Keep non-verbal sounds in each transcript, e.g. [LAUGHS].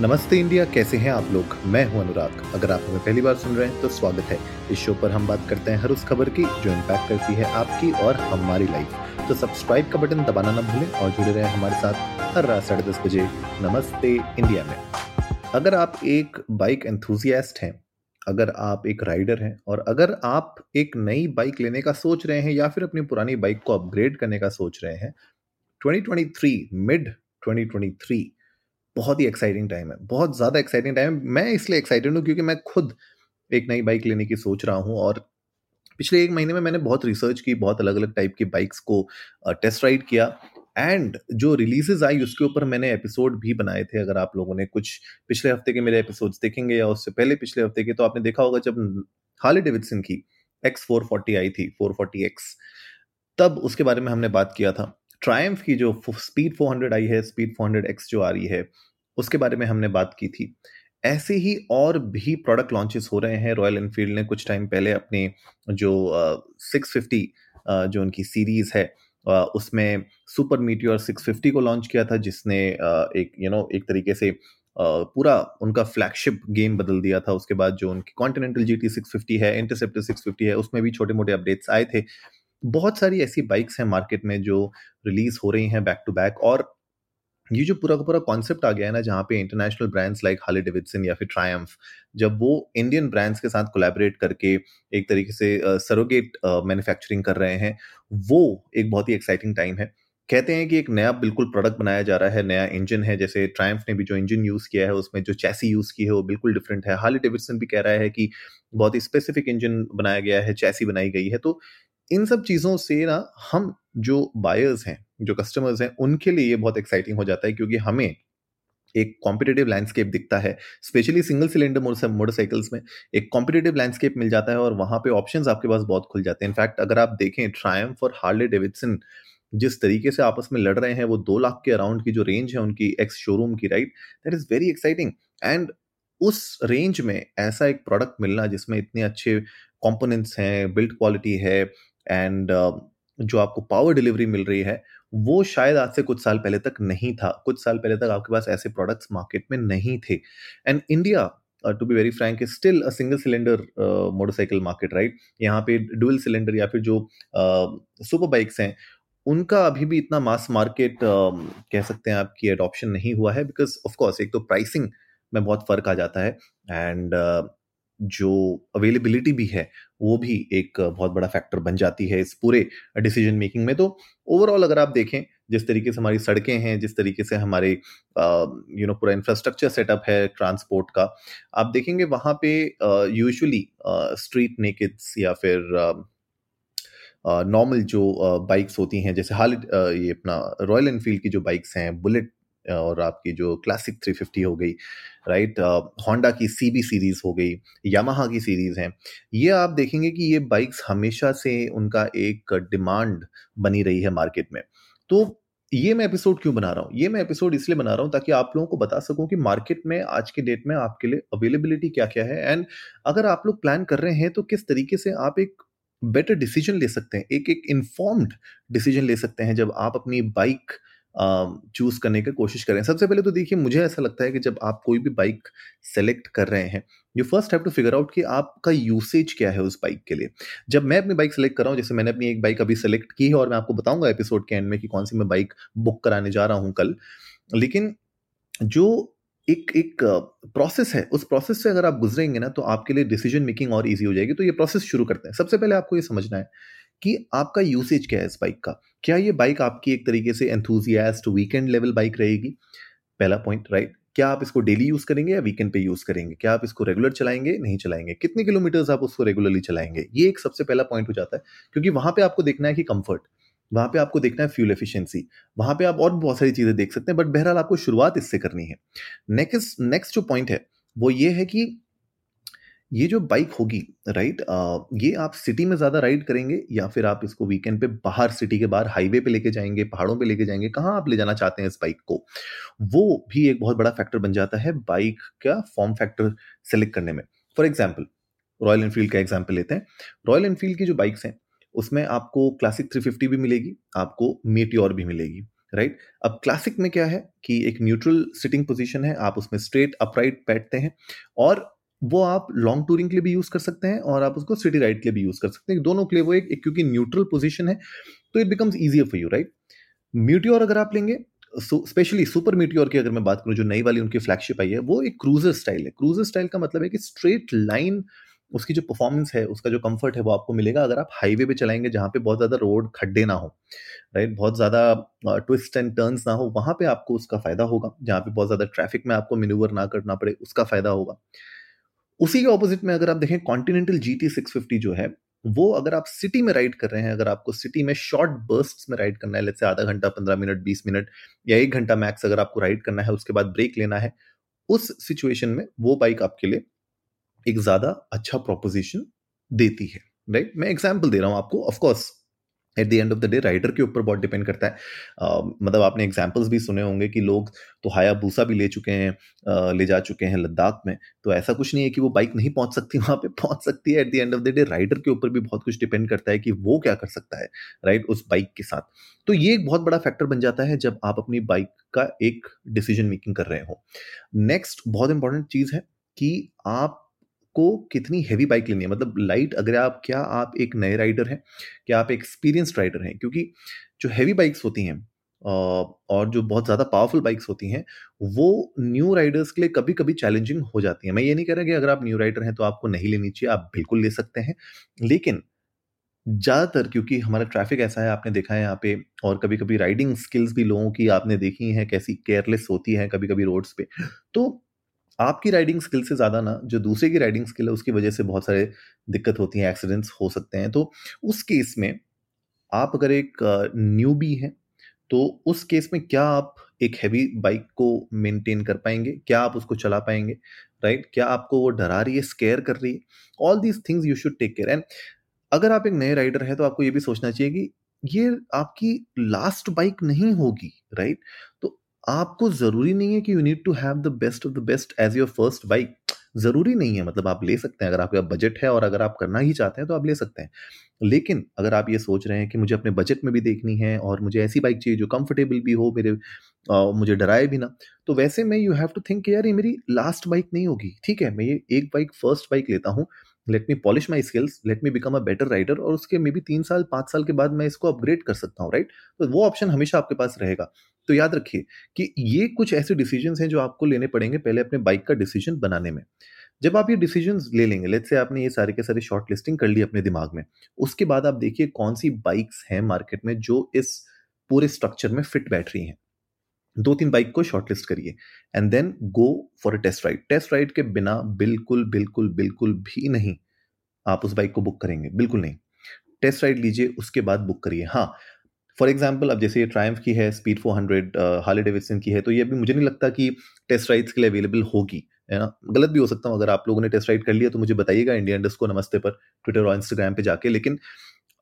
नमस्ते इंडिया, कैसे हैं आप लोग? मैं हूँ अनुराग। अगर आप हमें पहली बार सुन रहे हैं तो स्वागत है। इस शो पर हम बात करते हैं हर उस खबर की, जो इम्पैक्ट करती है आपकी और हमारी लाइफ तो सब्सक्राइब का बटन दबाना ना भूलें और जुड़े रहें हमारे साथ हर रात साढ़े दस बजे नमस्ते इंडिया में। अगर आप एक बाइक एंथुजियास्ट हैं, अगर आप एक राइडर हैं और अगर आप एक नई बाइक लेने का सोच रहे हैं या फिर अपनी पुरानी बाइक को अपग्रेड करने का सोच रहे हैं 2023 मिड 2023 बहुत ही एक्साइटिंग टाइम है। बहुत ज़्यादा एक्साइटिंग टाइम है। मैं इसलिए एक्साइटेड हूँ क्योंकि मैं खुद एक नई बाइक लेने की सोच रहा हूँ और पिछले एक महीने में मैंने बहुत रिसर्च की, बहुत अलग अलग टाइप की बाइक्स को टेस्ट राइड किया एंड जो रिलीजेज आई उसके ऊपर मैंने एपिसोड भी बनाए थे। अगर आप लोगों ने कुछ पिछले हफ़्ते के मेरे एपिसोड्स देखेंगे या उससे पहले पिछले हफ़्ते के तो आपने देखा होगा जब हाली डेविडसन की एक्स फोर फोर्टी आई थी फोर फोर्टी एक्स तब उसके बारे में हमने बात किया था। ट्रायम्फ की जो स्पीड 400 आई है स्पीड 400 एक्स जो आ रही है उसके बारे में हमने बात की थी। ऐसे ही और भी प्रोडक्ट लॉन्चेस हो रहे हैं। रॉयल एनफील्ड ने कुछ टाइम पहले अपने जो सिक्स फिफ्टी जो उनकी सीरीज़ है uh, उसमें सुपर मीटियोर 650 को लॉन्च किया था जिसने uh, एक यू you नो know, एक तरीके से uh, पूरा उनका फ्लैगशिप गेम बदल दिया था। उसके बाद जो उनकी कॉन्टिनेंटल जी टी सिक्स है इंटरसेप्टर सिक्स है उसमें भी छोटे मोटे अपडेट्स आए थे। बहुत सारी ऐसी बाइक्स हैं मार्केट में जो रिलीज़ हो रही हैं बैक टू बैक और ये जो पूरा का पूरा कॉन्सेप्ट आ गया है ना जहाँ पे international brands like Harley Davidson या फिर ट्रायम्फ जब वो इंडियन ब्रांड्स के साथ कोलैबोरेट करके एक तरीके से सरोगेट मैन्युफैक्चरिंग कर रहे हैं, वो एक बहुत ही एक्साइटिंग टाइम है। कहते हैं कि एक नया बिल्कुल प्रोडक्ट बनाया जा रहा है, नया इंजन है, जैसे ट्रायम्फ ने भी जो इंजन यूज़ किया है, उसमें जो चैसी यूज़ की है, वो बिल्कुल डिफरेंट है। हाली डेविडसन भी कह रहा है कि बहुत ही स्पेसिफिक इंजन बनाया गया है चैसी बनाई गई है तो इन सब चीज़ों से ना हम जो बायर्स हैं, जो कस्टमर्स हैं, उनके लिए ये बहुत एक्साइटिंग हो जाता है क्योंकि हमें एक कॉम्पिटेटिव लैंडस्केप दिखता है स्पेशली सिंगल सिलेंडर मोटरसाइकिल्स में एक कॉम्पिटेटिव लैंडस्केप मिल जाता है और वहाँ पे ऑप्शंस आपके पास बहुत खुल जाते हैं। इनफैक्ट अगर आप देखें ट्रायम्फ और हार्ले डेविडसन जिस तरीके से आपस में लड़ रहे हैं, वो दो लाख के अराउंड की जो रेंज है उनकी एक्स शोरूम की right that is very exciting and उस रेंज में ऐसा एक प्रोडक्ट मिलना जिसमें इतने अच्छे कॉम्पोनेंट्स हैं बिल्ड क्वालिटी है एंड uh, जो आपको पावर डिलीवरी मिल रही है वो शायद आज से कुछ साल पहले तक नहीं था। कुछ साल पहले तक आपके पास ऐसे प्रोडक्ट्स मार्केट में नहीं थे। And India to be very frank still a single cylinder motorcycle market right यहाँ पे डुअल सिलेंडर या फिर जो सुपर uh, बाइक्स हैं उनका अभी भी इतना मास मार्केट uh, कह सकते हैं आपकी एडॉप्शन नहीं हुआ है बिकॉज़ ऑफकोर्स एक तो प्राइसिंग में बहुत फ़र्क आ जाता है। एंड uh, जो अवेलेबिलिटी भी है, वो भी एक बहुत बड़ा फैक्टर बन जाती है इस पूरे डिसीज़न मेकिंग में। तो ओवरऑल अगर आप देखें, जिस तरीके से हमारी सड़कें हैं, जिस तरीके से हमारे यू नो पूरा इंफ्रास्ट्रक्चर सेटअप है ट्रांसपोर्ट का, आप देखेंगे वहाँ पे यूजुअली स्ट्रीट नेकिड्स या फिर नॉर्मल जो बाइक्स होती हैं, जैसे हाल ये अपना रॉयल एनफील्ड की जो बाइक्स हैं बुलेट और आपकी जो क्लासिक 350 हो गई राइट होंडा की सी बी सीरीज़ हो गई यामाहा की सीरीज़ हैं। ये आप देखेंगे कि ये बाइक्स हमेशा से उनका एक डिमांड बनी रही है मार्केट में। तो ये मैं एपिसोड क्यों बना रहा हूँ? ये मैं एपिसोड इसलिए बना रहा हूँ ताकि आप लोगों को बता सकूँ कि मार्केट में आज के डेट में आपके लिए अवेलेबिलिटी क्या क्या है। एंड अगर आप लोग प्लान कर रहे हैं तो किस तरीके से आप एक बेटर डिसीज़न ले सकते हैं, एक एक इन्फॉर्म्ड डिसीज़न ले सकते हैं जब आप अपनी बाइक चूज़ करने की कोशिश करें। सबसे पहले तो देखिए, मुझे ऐसा लगता है कि जब आप कोई भी बाइक सेलेक्ट कर रहे हैं you first have to figure out कि आपका यूसेज क्या है उस बाइक के लिए। जब मैं अपनी बाइक सेलेक्ट कर रहा हूँ, जैसे मैंने अपनी एक बाइक अभी सेलेक्ट की है और मैं आपको बताऊँगा एपिसोड के एंड में कि कौन सी मैं बाइक बुक कराने जा रहा हूँ कल। लेकिन जो एक एक प्रोसेस है, उस प्रोसेस से अगर आप गुजरेंगे ना तो आपके लिए डिसीज़न मेकिंग और ईजी हो जाएगी। तो ये प्रोसेस शुरू करते हैं। सबसे पहले आपको ये समझना है कि आपका यूसेज क्या है इस बाइक का? क्या ये बाइक आपकी एक तरीके से एंथुजियास्ट वीकेंड लेवल बाइक रहेगी? पहला पॉइंट राइट क्या आप इसको डेली यूज़ करेंगे या वीकेंड पे यूज़ करेंगे? क्या आप इसको रेगुलर चलाएँगे? नहीं चलाएँगे। कितने किलोमीटर्स आप उसको रेगुलरली चलाएँगे? ये एक सबसे पहला पॉइंट हो जाता है, क्योंकि वहाँ पे आपको देखना है कि कंफर्ट वहाँ पे आपको देखना है फ्यूल एफिशिएंसी वहाँ पे आप और बहुत सारी चीज़ें देख सकते हैं बट बहरहाल आपको शुरुआत इससे करनी है। नेक्स्ट नेक्स्ट जो पॉइंट है, वो ये है कि ये जो बाइक होगी राइट ये आप सिटी में ज़्यादा राइड करेंगे या फिर आप इसको वीकेंड पे बाहर सिटी के बाहर हाईवे पे लेके जाएँगे, पहाड़ों पे लेके जाएँगे, कहाँ आप ले जाना चाहते हैं इस बाइक को? वो भी एक बहुत बड़ा फैक्टर बन जाता है बाइक का फॉर्म फैक्टर सेलेक्ट करने में। फॉर एग्ज़ाम्पल रॉयल एनफील्ड का एग्ज़ाम्पल लेते हैं। रॉयल एनफील्ड की जो बाइक्स हैं, उसमें आपको क्लासिक 350 भी मिलेगी, आपको मीटियोर भी मिलेगी राइट right? अब क्लासिक में क्या है कि एक न्यूट्रल सिटिंग पोजीशन है, आप उसमें स्ट्रेट अपराइट बैठते हैं और वो आप लॉन्ग टूरिंग के लिए भी यूज़ कर सकते हैं और आप उसको सिटी राइड के लिए भी यूज़ कर सकते हैं। दोनों के लिए वो एक, एक क्योंकि न्यूट्रल पोजीशन है तो it becomes easier for you right Meteor अगर आप लेंगे स्पेशली सुपर मीटियोर की अगर मैं बात करूँ जो नई वाली उनकी फ्लैगशिप आई है वो एक क्रूजर स्टाइल है। क्रूजर स्टाइल का मतलब है कि स्ट्रेट लाइन उसकी जो परफॉर्मेंस है उसका जो कंफर्ट है वो आपको मिलेगा अगर आप हाईवे पे चलाएँगे जहाँ पे बहुत ज़्यादा रोड खड्डे ना हो राइट बहुत ज़्यादा ट्विस्ट एंड टर्न्स ना हो वहाँ पे आपको उसका फ़ायदा होगा। जहाँ पे बहुत ज़्यादा ट्रैफ़िक में आपको मिनूवर ना करना पड़े उसका फ़ायदा होगा। उसी के ऑपोजिट में अगर आप देखें Continental G T six fifty जो है, वो अगर आप सिटी में राइड कर रहे हैं, अगर आपको सिटी में शॉर्ट बर्स्ट में राइड करना है से आधा घंटा, पंद्रह मिनट, बीस मिनट, या एक घंटा मैक्स अगर आपको राइड करना है, उसके बाद ब्रेक लेना है, उस सिचुएशन में वो बाइक आपके लिए एक ज़्यादा अच्छा प्रोपोजिशन देती है राइट मैं एग्ज़ाम्पल दे रहा हूँ आपको of course at the end of the day rider के ऊपर बहुत डिपेंड करता है। uh, मतलब आपने एग्जाम्पल्स भी सुने होंगे कि लोग तो हाया भूसा भी ले चुके हैं uh, ले जा चुके हैं लद्दाख में। तो ऐसा कुछ नहीं है कि वो बाइक नहीं पहुँच सकती वहाँ पे पहुँच सकती है। At the end of the day rider के ऊपर भी बहुत कुछ डिपेंड करता है कि वो क्या कर सकता है राइट उस बाइक के साथ। तो ये एक बहुत बड़ा फैक्टर बन जाता है जब आप अपनी बाइक का एक डिसीज़न मेकिंग कर रहे हो। नेक्स्ट बहुत इंपॉर्टेंट चीज़ है कि आप को कितनी हैवी बाइक लेनी है? मतलब लाइट अगर आप, क्या आप एक नए राइडर हैं? क्या आप एक्सपीरियंस्ड राइडर हैं? क्योंकि जो हैवी बाइक्स होती हैं और जो बहुत ज़्यादा पावरफुल बाइक्स होती हैं, वो न्यू राइडर्स के लिए कभी कभी चैलेंजिंग हो जाती हैं। मैं ये नहीं कह रहा कि अगर आप न्यू राइडर हैं तो आपको नहीं लेनी चाहिए, आप बिल्कुल ले सकते हैं। लेकिन ज़्यादातर, क्योंकि हमारा ट्रैफ़िक ऐसा है, आपने देखा है यहाँ पे, और कभी कभी राइडिंग स्किल्स भी लोगों की आपने देखी हैं, कैसी केयरलेस होती है कभी कभी रोड्स पे तो आपकी राइडिंग स्किल से ज़्यादा ना, जो दूसरे की राइडिंग स्किल है, उसकी वजह से बहुत सारे दिक्कत होती हैं एक्सीडेंट्स हो सकते हैं। तो उस केस में आप अगर एक न्यू बी हैं तो उस केस में क्या आप एक हैवी बाइक को मेंटेन कर पाएँगे? क्या आप उसको चला पाएँगे? राइट क्या आपको वो डरा रही है स्केयर कर रही है? All these things you should take care and अगर आप एक नए राइडर है तो आपको ये भी सोचना चाहिए कि ये आपकी लास्ट बाइक नहीं होगी राइट तो आपको ज़रूरी नहीं है कि you need to have the best of the best as your first bike ज़रूरी नहीं है मतलब आप ले सकते हैं अगर आपका बजट है और अगर आप करना ही चाहते हैं तो आप ले सकते हैं। लेकिन अगर आप ये सोच रहे हैं कि मुझे अपने बजट में भी देखनी है और मुझे ऐसी बाइक चाहिए जो कंफर्टेबल भी हो मेरे आ, मुझे डराए भी ना तो वैसे में यू हैव टू थिंक यार ये मेरी लास्ट बाइक नहीं होगी। ठीक है मैं ये एक बाइक फ़र्स्ट बाइक लेता हूँ let me polish my skills let me become a better rider और उसके मे बी तीन साल, पाँच साल के बाद मैं इसको अपग्रेड कर सकता हूँ राइट तो वो ऑप्शन हमेशा आपके पास रहेगा। तो याद रखिए कि ये कुछ ऐसे डिसीज़न हैं जो आपको लेने पड़ेंगे पहले अपने बाइक का डिसीज़न बनाने में। जब आप ये डिसीज़न ले लेंगे लेट से आपने ये सारे के सारे शॉर्ट लिस्टिंग कर ली अपने दिमाग में, उसके बाद आप देखिए कौन सी बाइक्स हैं मार्केट में जो इस पूरे स्ट्रक्चर में फिट बैठ रही हैं। दो तीन बाइक को शॉर्टलिस्ट करिए and then go for a test ride test ride के बिना बिल्कुल बिल्कुल बिल्कुल भी नहीं आप उस बाइक को बुक करेंगे, बिल्कुल नहीं। टेस्ट राइड लीजिए, उसके बाद बुक करिए। हाँ फॉर एग्ज़ाम्पल अब जैसे ये ट्रायम्फ की है Speed four hundred Harley Davidson की है तो ये अभी मुझे नहीं लगता कि टेस्ट राइड्स के लिए अवेलेबल होगी, है ना? गलत भी हो सकता हूँ, अगर आप लोगों ने टेस्ट राइड कर लिया तो मुझे बताइएगा इंडिया इंडस्ट को नमस्ते पर ट्विटर और इंस्टाग्राम पे जाके, लेकिन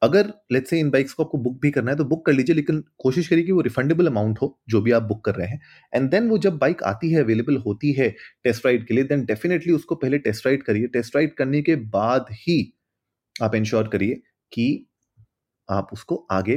अगर लेट्स से इन बाइक्स को आपको बुक भी करना है तो बुक कर लीजिए, लेकिन कोशिश करिए कि वो रिफंडेबल अमाउंट हो, जो भी आप बुक कर रहे हैं। एंड देन वो जब बाइक आती है अवेलेबल होती है टेस्ट राइड के लिए देन डेफिनेटली उसको पहले टेस्ट राइड करिए। टेस्ट राइड करने के बाद ही आप इंश्योर करिए कि आप उसको आगे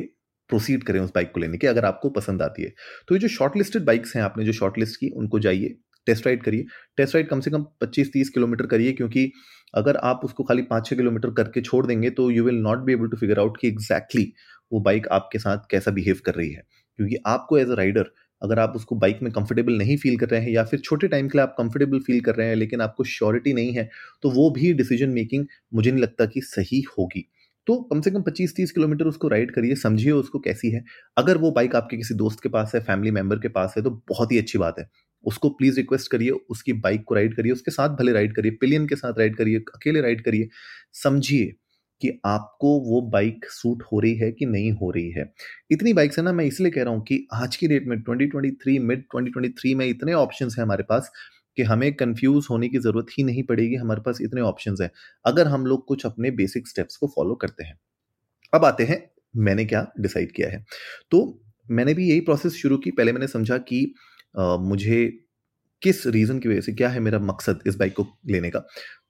प्रोसीड करें उस बाइक को लेने की, अगर आपको पसंद आती है। तो ये जो शॉर्ट लिस्टेड बाइक्स हैं, आपने जो शॉर्ट लिस्ट की, उनको जाइए टेस्ट राइड करिए। टेस्ट राइड कम से कम 25-30 किलोमीटर करिए, क्योंकि अगर आप उसको खाली पाँच छः किलोमीटर करके छोड़ देंगे तो you will not be able to figure out कि एग्जैक्टली exactly वो बाइक आपके साथ कैसा बिहेव कर रही है। क्योंकि आपको एज अ राइडर अगर आप उसको बाइक में कंफर्टेबल नहीं फील कर रहे हैं, या फिर छोटे टाइम के लिए आप कंफर्टेबल फील कर रहे हैं, लेकिन आपको श्योरिटी नहीं है तो वो भी डिसीज़न मेकिंग मुझे नहीं लगता कि सही होगी। तो कम से कम 25-30 किलोमीटर उसको राइड करिए, समझिए उसको कैसी है। अगर वो बाइक आपके किसी दोस्त के पास है फैमिली मेंबर के पास है तो बहुत ही अच्छी बात है। उसको प्लीज़ रिक्वेस्ट करिए, उसकी बाइक को राइड करिए, उसके साथ भले राइड करिए पिलियन के साथ राइड करिए, अकेले राइड करिए, समझिए कि आपको वो बाइक सूट हो रही है कि नहीं हो रही है। इतनी बाइक्स है ना, मैं इसलिए कह रहा हूँ कि आज की डेट में 2023 मिड 2023 में इतने ऑप्शन है हमारे पास कि हमें कंफ्यूज होने की ज़रूरत ही नहीं पड़ेगी, हमारे पास इतने ऑप्शंस हैं। अगर हम लोग कुछ अपने बेसिक स्टेप्स को फॉलो करते हैं। अब आते हैं, मैंने क्या डिसाइड किया है? तो मैंने भी यही प्रोसेस शुरू की, पहले मैंने समझा कि मुझे किस रीज़न की वजह से, क्या है मेरा मकसद इस बाइक को लेने का?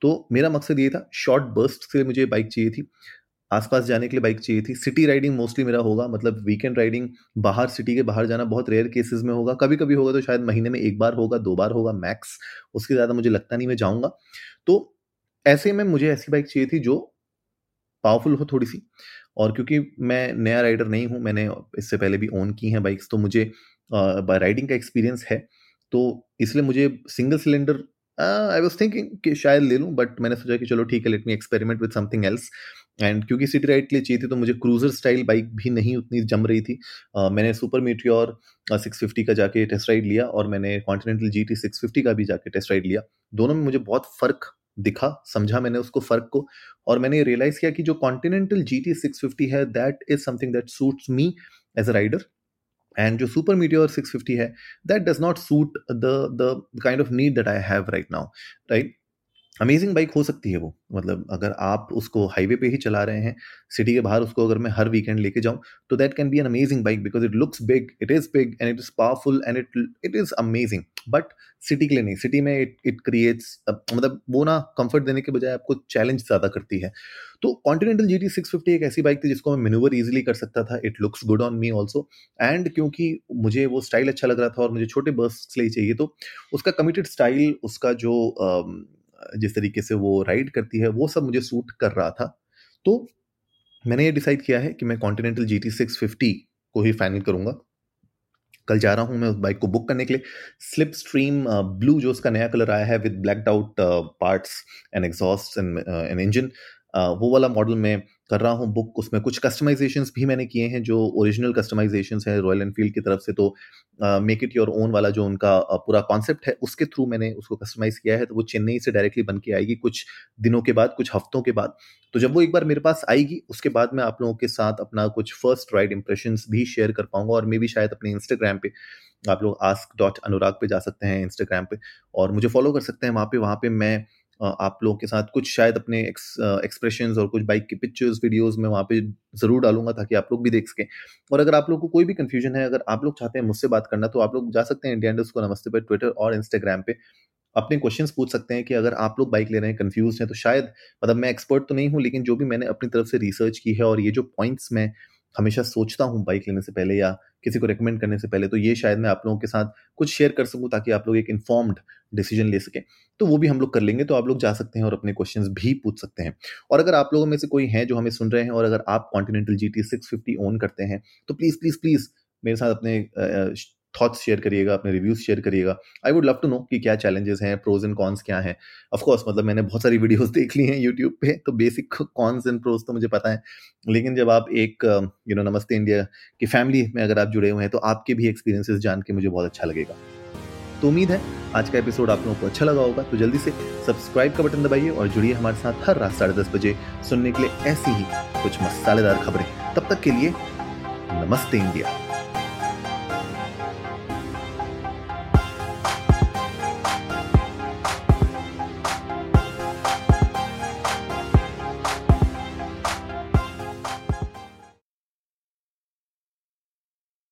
तो मेरा मकसद ये था, शॉर्ट बर्स्ट से मुझे बाइक चाहिए थी, आसपास जाने के लिए बाइक चाहिए थी। सिटी राइडिंग मोस्टली मेरा होगा मतलब वीकेंड राइडिंग, बाहर सिटी के बाहर जाना बहुत रेयर केसेस में होगा। कभी कभी होगा तो शायद महीने में एक बार होगा, दो बार होगा, मैक्स, उसके ज़्यादा मुझे लगता नहीं मैं जाऊँगा। तो ऐसे में मुझे ऐसी बाइक चाहिए थी जो पावरफुल हो थोड़ी सी और क्योंकि मैं नया राइडर नहीं हूँ, मैंने इससे पहले भी ओन की हैं बाइक्स तो मुझे राइडिंग का एक्सपीरियंस है तो इसलिए मुझे single cylinder I was thinking कि शायद ले लूँ बट मैंने सोचा कि चलो ठीक है let me experiment with something else and क्योंकि सिटी राइड के लिए चाहिए थी तो मुझे क्रूजर स्टाइल बाइक भी नहीं उतनी जम रही थी। uh, मैंने सुपर मीटियोर सिक्स फिफ्टी का जाके टेस्ट राइड लिया और मैंने Continental G T six fifty का भी जाके टेस्ट राइड लिया। दोनों में मुझे बहुत फ़र्क दिखा समझा मैंने उसको फ़र्क को और मैंने रियलाइज़ किया कि जो Continental G T six fifty है that is something that suits me as a rider and जो सुपर मीडिया और सिक्स फिफ्टी है that does not suit the the kind of need that I have right now right amazing bike हो सकती है वो। मतलब अगर आप उसको हाईवे पे ही चला रहे हैं सिटी के बाहर उसको अगर मैं हर वीकेंड लेके जाऊँ तो that can be an amazing bike because it looks big it is big and it is powerful and it it is amazing but city के लिए नहीं सिटी में इट इट क्रिएट्स मतलब वो ना कंफर्ट देने के बजाय आपको चैलेंज ज़्यादा करती है। तो Continental G T six fifty एक ऐसी बाइक थी जिसको मैं मेनूवर इजिली कर सकता था। It looks good on me also and क्योंकि मुझे वो स्टाइल अच्छा लग रहा था और मुझे छोटे बर्स्ट लिए चाहिए तो उसका कमिटेड स्टाइल उसका जो जिस तरीके से वो राइड करती है, वो सब मुझे सूट कर रहा था। तो मैंने ये डिसाइड किया है कि मैं Continental G T six fifty को ही फाइनल करूँगा। कल जा रहा हूँ मैं उस बाइक को बुक करने के लिए। स्लिप स्ट्रीम ब्लू जो उसका नया कलर आया है with black out parts and exhaust and an engine वो वाला मॉडल में कर रहा हूँ बुक, उसमें कुछ कस्टमाइजेशंस भी मैंने किए हैं जो ओरिजिनल कस्टमाइजेशंस हैं रॉयल एनफील्ड की तरफ़ से तो मेक इट योर ओन वाला जो उनका पूरा कॉन्सेप्ट है, उसके थ्रू मैंने उसको कस्टमाइज किया है तो वो चेन्नई से डायरेक्टली बन के आएगी कुछ दिनों के बाद, कुछ हफ्तों के बाद। तो जब वो एक बार मेरे पास आएगी, उसके बाद मैं आप लोगों के साथ अपना कुछ फ़र्स्ट राइड इंप्रेशन भी शेयर कर पाऊँगा और मे भी शायद अपने इंस्टाग्राम पे आप लोग आस्क डॉट अनुराग पे जा सकते हैं इंस्टाग्राम पे और मुझे फॉलो कर सकते हैं, वहाँ पे वहाँ पे मैं आप लोगों के साथ कुछ शायद अपने एक्सप्रेशन और कुछ बाइक की पिक्चर्स वीडियोस में वहाँ पे ज़रूर डालूँगा ताकि आप लोग भी देख सकें। और अगर आप लोग को कोई भी कन्फ्यूज़न है, अगर आप लोग चाहते हैं मुझसे बात करना तो आप लोग जा सकते हैं इंडिया इंडस्ट को नमस्ते पर ट्विटर और इंस्टाग्राम पे। अपने क्वेश्चंस पूछ सकते हैं कि अगर आप लोग बाइक ले रहे हैं कंफ्यूज हैं तो शायद मतलब मैं एक्सपर्ट तो नहीं हूँ, लेकिन जो भी मैंने अपनी तरफ़ से रिसर्च की है और ये जो पॉइंट्स मैं हमेशा सोचता हूँ बाइक लेने से पहले या किसी को रिकमेंड करने से पहले तो ये शायद मैं आप लोगों के साथ कुछ शेयर कर सकूँ ताकि आप लोग एक इन्फॉर्म्ड डिसीज़न ले सकें। तो वो भी हम लोग कर लेंगे तो आप लोग जा सकते हैं और अपने क्वेश्चंस भी पूछ सकते हैं। और अगर आप लोगों में से कोई है जो हमें सुन रहे हैं और अगर आप Continental G T six fifty करते हैं तो प्लीज़ प्लीज़ प्लीज़ मेरे साथ अपने थॉट्स शेयर करिएगा, अपने रिव्यूज़ शेयर करिएगा। I would love to know कि क्या चैलेंजेस हैं प्रोज एंड कॉन्स क्या हैं। ऑफकोर्स मतलब मैंने बहुत सारी वीडियोस [LAUGHS] देख ली हैं यूट्यूब पे तो बेसिक कॉन्स एंड प्रोज तो मुझे पता है। लेकिन जब आप एक यू नो नमस्ते इंडिया की फैमिली में अगर आप जुड़े हुए हैं तो आपके भी एक्सपीरियंसेस जान के मुझे बहुत अच्छा लगेगा। तो उम्मीद है, आज का एपिसोड आप लोगों को अच्छा लगा होगा तो जल्दी से सब्सक्राइब का बटन दबाइए और जुड़िए हमारे साथ हर रात साढ़े दस बजे सुनने के लिए ऐसी ही कुछ मसालेदार खबरें। तब तक के लिए, नमस्ते इंडिया।